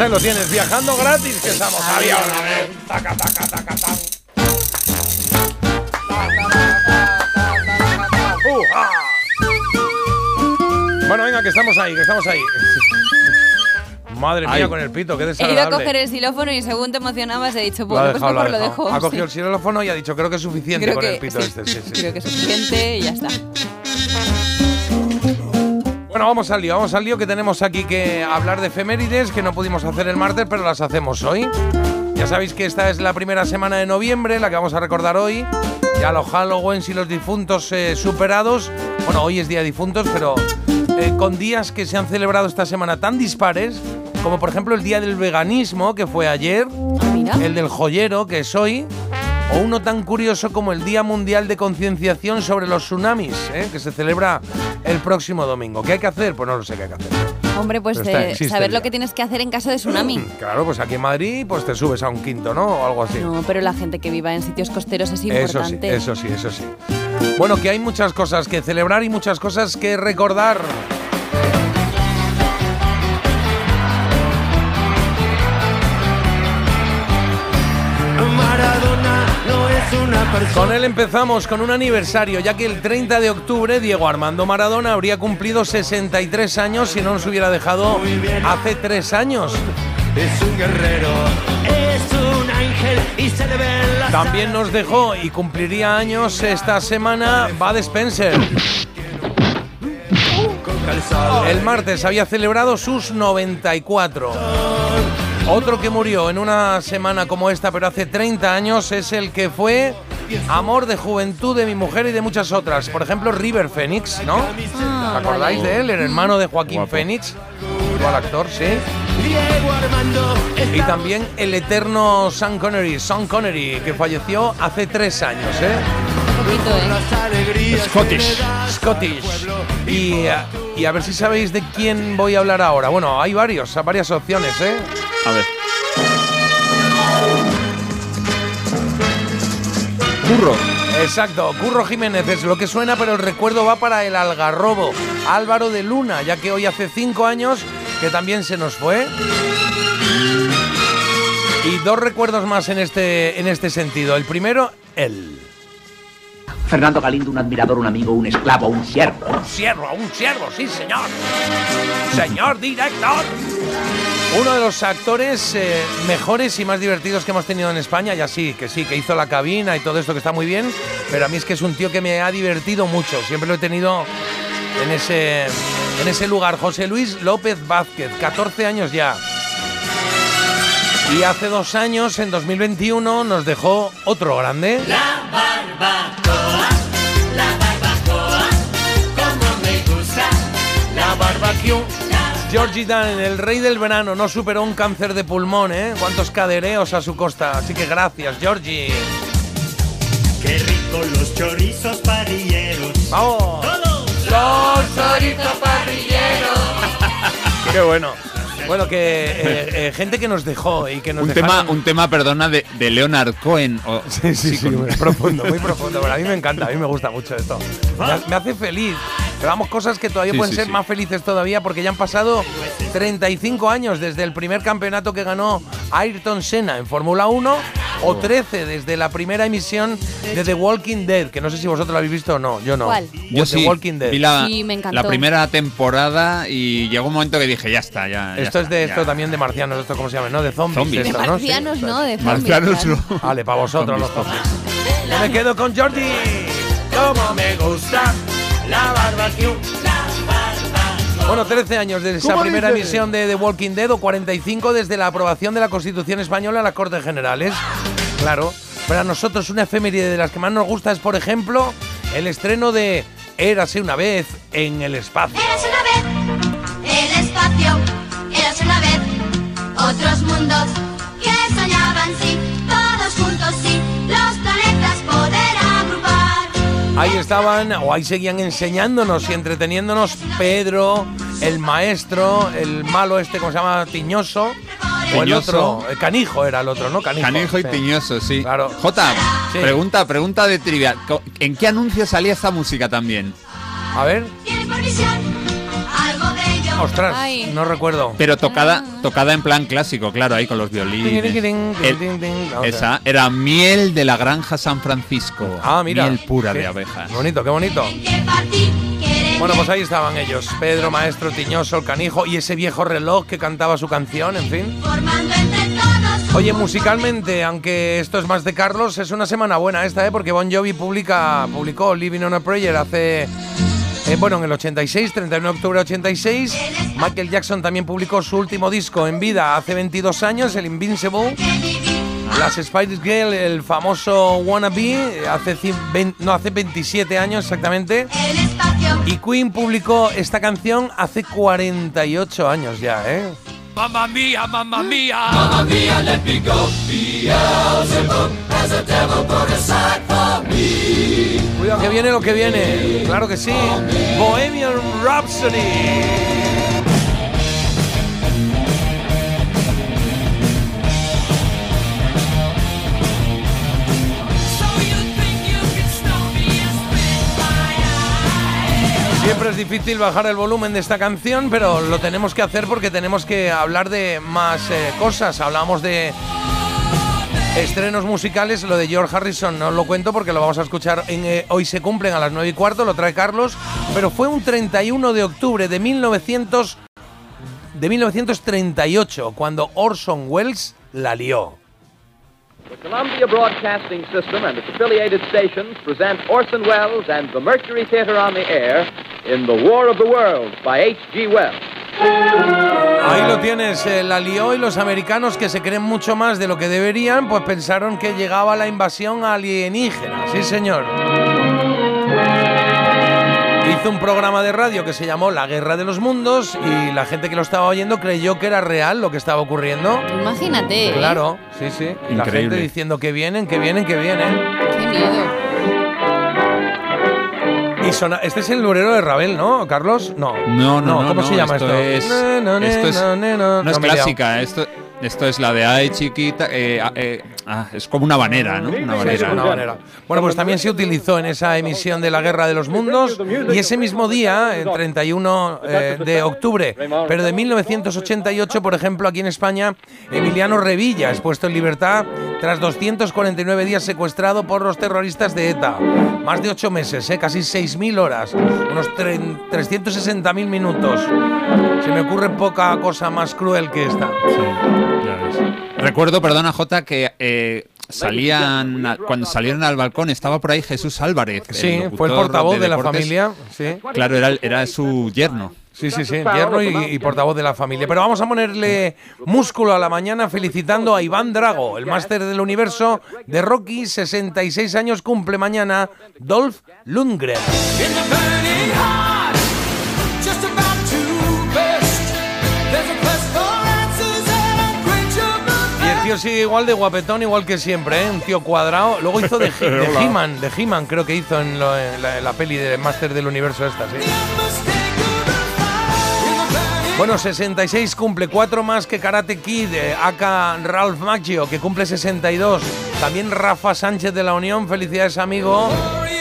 Pues ahí lo tienes, viajando gratis, que estamos avión. A ver, taca, taca, taca, taca. ¡Uja! Bueno, venga, que estamos ahí, que estamos ahí. Madre mía, Ay. con el pito, qué He ido a desagradable. coger el xilófono y según te emocionabas he dicho, Lo ha bueno, pues lo ha mejor lo dejado. dejo. Ha cogido el sí. xilófono y ha dicho, creo que es suficiente Creo con que, el pito sí, este. Sí, sí. Creo que es suficiente y ya está. Bueno, vamos al lío, vamos al lío que tenemos aquí que hablar de efemérides que no pudimos hacer el martes, pero las hacemos hoy. Ya sabéis que esta es la primera semana de noviembre, la que vamos a recordar hoy. Ya los Halloween y los difuntos eh, superados. Bueno, hoy es día de difuntos, pero eh, con días que se han celebrado esta semana tan dispares, como por ejemplo el día del veganismo, que fue ayer, Ah, el del joyero, que es hoy, o uno tan curioso como el Día Mundial de Concienciación sobre los Tsunamis, ¿eh? que se celebra el próximo domingo. ¿Qué hay que hacer? Pues no lo sé qué hay que hacer. Hombre, pues saber lo que tienes que hacer en caso de tsunami. Claro, pues aquí en Madrid pues te subes a un quinto, ¿no? O algo así. No, pero la gente que viva en sitios costeros es eso sí, importante. eso sí, eso sí. Bueno, que hay muchas cosas que celebrar y muchas cosas que recordar. Con él empezamos con un aniversario, ya que el 30 de octubre Diego Armando Maradona habría cumplido 63 años si no nos hubiera dejado hace tres años. Es un guerrero, es un ángel y se le ven También nos dejó y cumpliría años esta semana Bud Spencer. El martes había celebrado sus 94. Otro que murió en una semana como esta, pero hace 30 años, es el que fue amor de juventud de mi mujer y de muchas otras. Por ejemplo, River Phoenix, ¿no? Ah, ¿Os acordáis vale. de él? El hermano de Joaquín Guapo. Phoenix, actual actor, sí. Diego Armando está Y también el eterno Sean Connery, Sean Connery, que falleció hace tres años, ¿eh? Poquito, ¿eh? Scottish. Scottish. Y, y a ver si sabéis de quién voy a hablar ahora. Bueno, hay varios, varias opciones, ¿eh? A ver. Curro. Exacto, Curro Jiménez es lo que suena, pero el recuerdo va para el algarrobo, Álvaro de Luna, ya que hoy hace cinco años que también se nos fue. Y dos recuerdos más en este, en este sentido. El primero, él. Fernando Galindo, un admirador, un amigo, un esclavo, un siervo. Un siervo, un siervo, sí, señor. Señor director. Uno de los actores eh, mejores y más divertidos que hemos tenido en España, ya sí, que sí, que hizo la cabina y todo esto que está muy bien, pero a mí es que es un tío que me ha divertido mucho, siempre lo he tenido en ese, en ese lugar. José Luis López Vázquez, 14 años ya. Y hace dos años, en 2021, nos dejó otro grande. La Georgie Dan, el rey del verano, no superó un cáncer de pulmón, ¿eh? Cuántos cadereos a su costa. Así que gracias, Georgie. Qué rico los chorizos parrilleros. ¡Vamos! Los choritos parrilleros. Qué bueno. Bueno, que eh, eh, gente que nos dejó y que nos Un tema, un tema, perdona, de, de Leonard Cohen. o- Sí, sí, sí, muy profundo, muy profundo. Pero a mí me encanta, a mí me gusta mucho esto. Me hace feliz. Pero vamos, cosas que todavía Sí, pueden sí, ser sí. más felices todavía porque ya han pasado 35 años desde el primer campeonato que ganó Ayrton Senna en Fórmula 1 o 13 desde la primera emisión de The Walking Dead, que no sé si vosotros lo habéis visto o no, yo no. ¿Cuál? Yo The sí, Walking Dead. vi la, Sí, me encantó. la primera temporada y llegó un momento que dije, ya está, ya. ya Esto es está, de ya. esto también de marcianos, esto cómo se llama, ¿no? De zombies. Zombies. De esto, ¿no? Sí. marcianos, ¿no? De zombies, Marcianos claro. no. Vale, para vosotros los Zombies, me quedo con Jordi. Como me gusta la barbecue. Bueno, 13 años desde esa ¿Cómo primera dice? emisión de The Walking Dead o 45 desde la aprobación de la Constitución Española en las Cortes Generales. Claro. Para nosotros una efeméride de las que más nos gusta es, por ejemplo, el estreno de Érase una vez en el espacio. Eras una vez el espacio, eras una vez otros mundos Ahí estaban, o ahí seguían enseñándonos y entreteniéndonos Pedro, el maestro, el malo este, ¿cómo se llama? Tiñoso. O el otro, eh, Canijo era el otro, ¿no? Canijo. Canijo y sí. tiñoso, sí. Claro. Jota, Sí. pregunta, pregunta de trivia. ¿En qué anuncio salía esta música también? A ver. Ostras, Ay. no recuerdo. Pero tocada, tocada en plan clásico, claro, ahí con los violines. El- esa era miel de la granja San Francisco. Ah, mira. Miel pura de abejas. Bonito, qué bonito. Bueno, pues ahí estaban ellos. Pedro, Maestro, Tiñoso, el canijo y ese viejo reloj que cantaba su canción, en fin. Oye, musicalmente, aunque esto es más de Carlos, es una semana buena esta, ¿eh? Porque Bon Jovi publica, publicó Living on a Prayer hace... eh, bueno, en el 86, 31 de octubre de 86. Michael Jackson también publicó su último disco en vida hace 22 años, el Invincible. Las Spice Girl, el famoso Wannabe, hace, no, hace 27 años exactamente. Y Queen publicó esta canción hace 48 años ya, ¿eh? Mamma mía, mamma mía. Mamma mía, let me go. Cuidado que viene lo que viene. Claro que sí. Bohemian Rhapsody. Siempre es difícil bajar el volumen de esta canción, pero lo tenemos que hacer porque tenemos que hablar de más eh, cosas. Hablamos de estrenos musicales, lo de George Harrison no lo cuento porque lo vamos a escuchar en, eh, hoy se cumplen a las 9 y cuarto, lo trae Carlos, pero fue un 31 de octubre de 1900 de 1938 cuando Orson Welles la lió. The Columbia Broadcasting System and its affiliated stations present Orson Welles and the Mercury Theater on the Air in The War of the Worlds by H.G. Wells. Ahí lo tienes, eh, la lió y los americanos que se creen mucho más de lo que deberían, pues pensaron que llegaba la invasión alienígena. Sí, señor. Hizo un programa de radio que se llamó La Guerra de los Mundos y la gente que lo estaba oyendo creyó que era real lo que estaba ocurriendo. Imagínate. ¿eh? Claro, sí, sí. Y la gente diciendo que vienen, que vienen, que vienen. Qué miedo. Y sona- este es el lurero de Ravel, ¿no, Carlos? No. No, no, no. ¿Cómo no, se llama esto? Es, No, no, no, esto es, no, no, no. no es No liado. clásica, esto, esto es la de Ay chiquita. eh, eh, ah, es como una banera, ¿no? Una Sí, sí, banera. una manera. Bueno, pues también se utilizó en esa emisión de la Guerra de los Mundos y ese mismo día, el 31 eh, de octubre, pero de 1988, por ejemplo, aquí en España, Emiliano Revilla es puesto en libertad tras 249 días secuestrado por los terroristas de ETA. Más de 8 meses, eh, casi 6.000 horas, unos tre- 360.000 minutos. Se me ocurre poca cosa más cruel que esta. Recuerdo, perdona Jota, que eh, salían a- cuando salieron al balcón estaba por ahí Jesús Álvarez. Sí, fue el portavoz de, la familia. Sí. Claro, era, era su yerno. Sí, sí, sí, yerno y, y portavoz de la familia. Pero vamos a ponerle músculo a la mañana felicitando a Iván Drago, el máster del universo de Rocky, 66 años cumple mañana, Dolph Lundgren. Tío sigue igual de guapetón, igual que siempre, ¿eh? un tío cuadrado. Luego hizo de. He-Man, de He-Man creo que hizo en, lo- en la, en la peli de máster del universo esta, sí. Bueno, 66 cumple, cuatro más que Karate Kid, eh, aka Ralph Macchio, que cumple 62. También Rafa Sánchez de la Unión, felicidades amigo.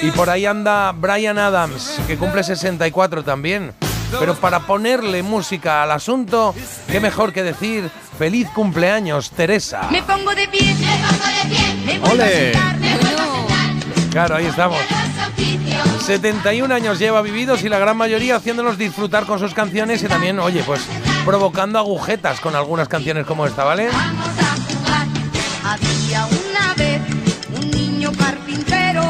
Y por ahí anda Brian Adams, que cumple 64 también. Pero para ponerle música al asunto, qué mejor que decir feliz cumpleaños, Teresa. Me pongo de pie, me pongo de pie, me a sentar, me a. Claro, ahí estamos. Los oficios. 71 años lleva vividos y la gran mayoría haciéndonos disfrutar con sus canciones y también, oye, pues provocando agujetas con algunas canciones como esta, ¿vale? Vamos a jugar. Había una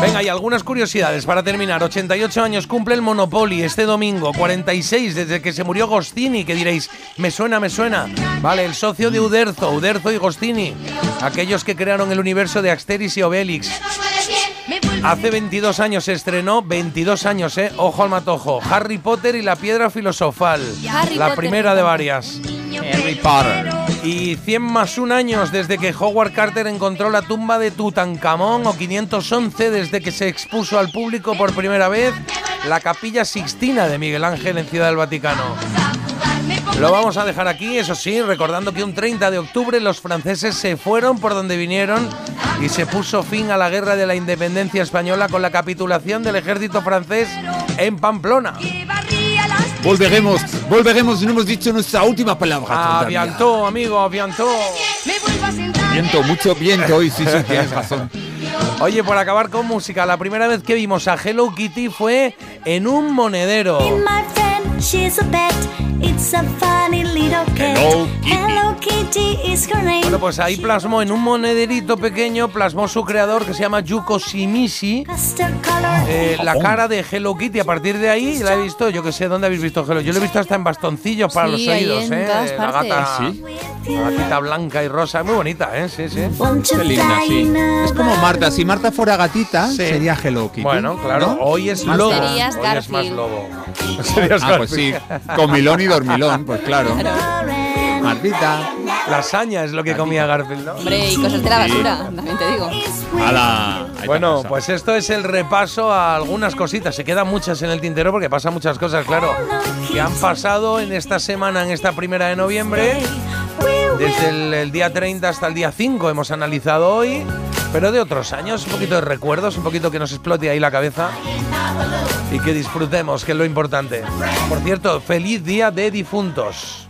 Venga, y algunas curiosidades para terminar. 88 años cumple el Monopoly este domingo. 46 desde que se murió Gostini, que diréis, me suena, me suena. Vale, el socio de Uderzo, Uderzo y Gostini. Aquellos que crearon el universo de Asterix y Obelix. Hace 22 años se estrenó, 22 años, ¿eh? Ojo al matojo. Harry Potter y la piedra filosofal. Harry la Potter, primera me de varias. Harry Potter. Y 100 más un años desde que Howard Carter encontró la tumba de Tutankamón o 511 desde que se expuso al público por primera vez la capilla Sixtina de Miguel Ángel en Ciudad del Vaticano. Lo vamos a dejar aquí, eso sí, recordando que un 30 de octubre los franceses se fueron por donde vinieron y se puso fin a la guerra de la independencia española con la capitulación del ejército francés en Pamplona. Volveremos, volveremos, no hemos dicho nuestra última palabra. Ah, bientôt, amigo, bientôt. Viento, mucho viento hoy, sí, sí, tienes razón. Oye, por acabar con música, la primera vez que vimos a Hello Kitty fue en un monedero. She's a pet. It's a funny little cat. Hello Kitty. Hello Kitty is her name. Bueno, pues ahí plasmó en un monederito pequeño, plasmó su creador que se llama Yuko Shimishi. Eh, la cara de Hello Kitty. A partir de ahí la he visto, yo que sé, ¿dónde habéis visto Hello? Yo lo he visto hasta en bastoncillos para Sí, los ahí oídos, en ¿eh? todas La partes. gata, ¿Sí? la gatita blanca y rosa, muy bonita, ¿eh? Sí, sí. Qué linda, sí. Es como Marta, si Marta fuera gatita, Sí. sería Hello Kitty. Bueno, claro, ¿no? hoy es Más lobo. Hoy es más lobo. Serías Ah, pues sí. Comilón y dormilón, pues claro. Martita, Lasaña es lo que comía Garfield, ¿no? Hombre, y cosas de la basura, también te digo. ala. ahí te Bueno, pues esto es el repaso a algunas cositas. Se quedan muchas en el tintero porque pasan muchas cosas, claro, que han pasado en esta semana, en esta primera de noviembre. Desde el, el día 30 hasta el día 5 hemos analizado hoy, pero de otros años, un poquito de recuerdos, un poquito que nos explote ahí la cabeza y que disfrutemos, que es lo importante. Por cierto, feliz día de difuntos.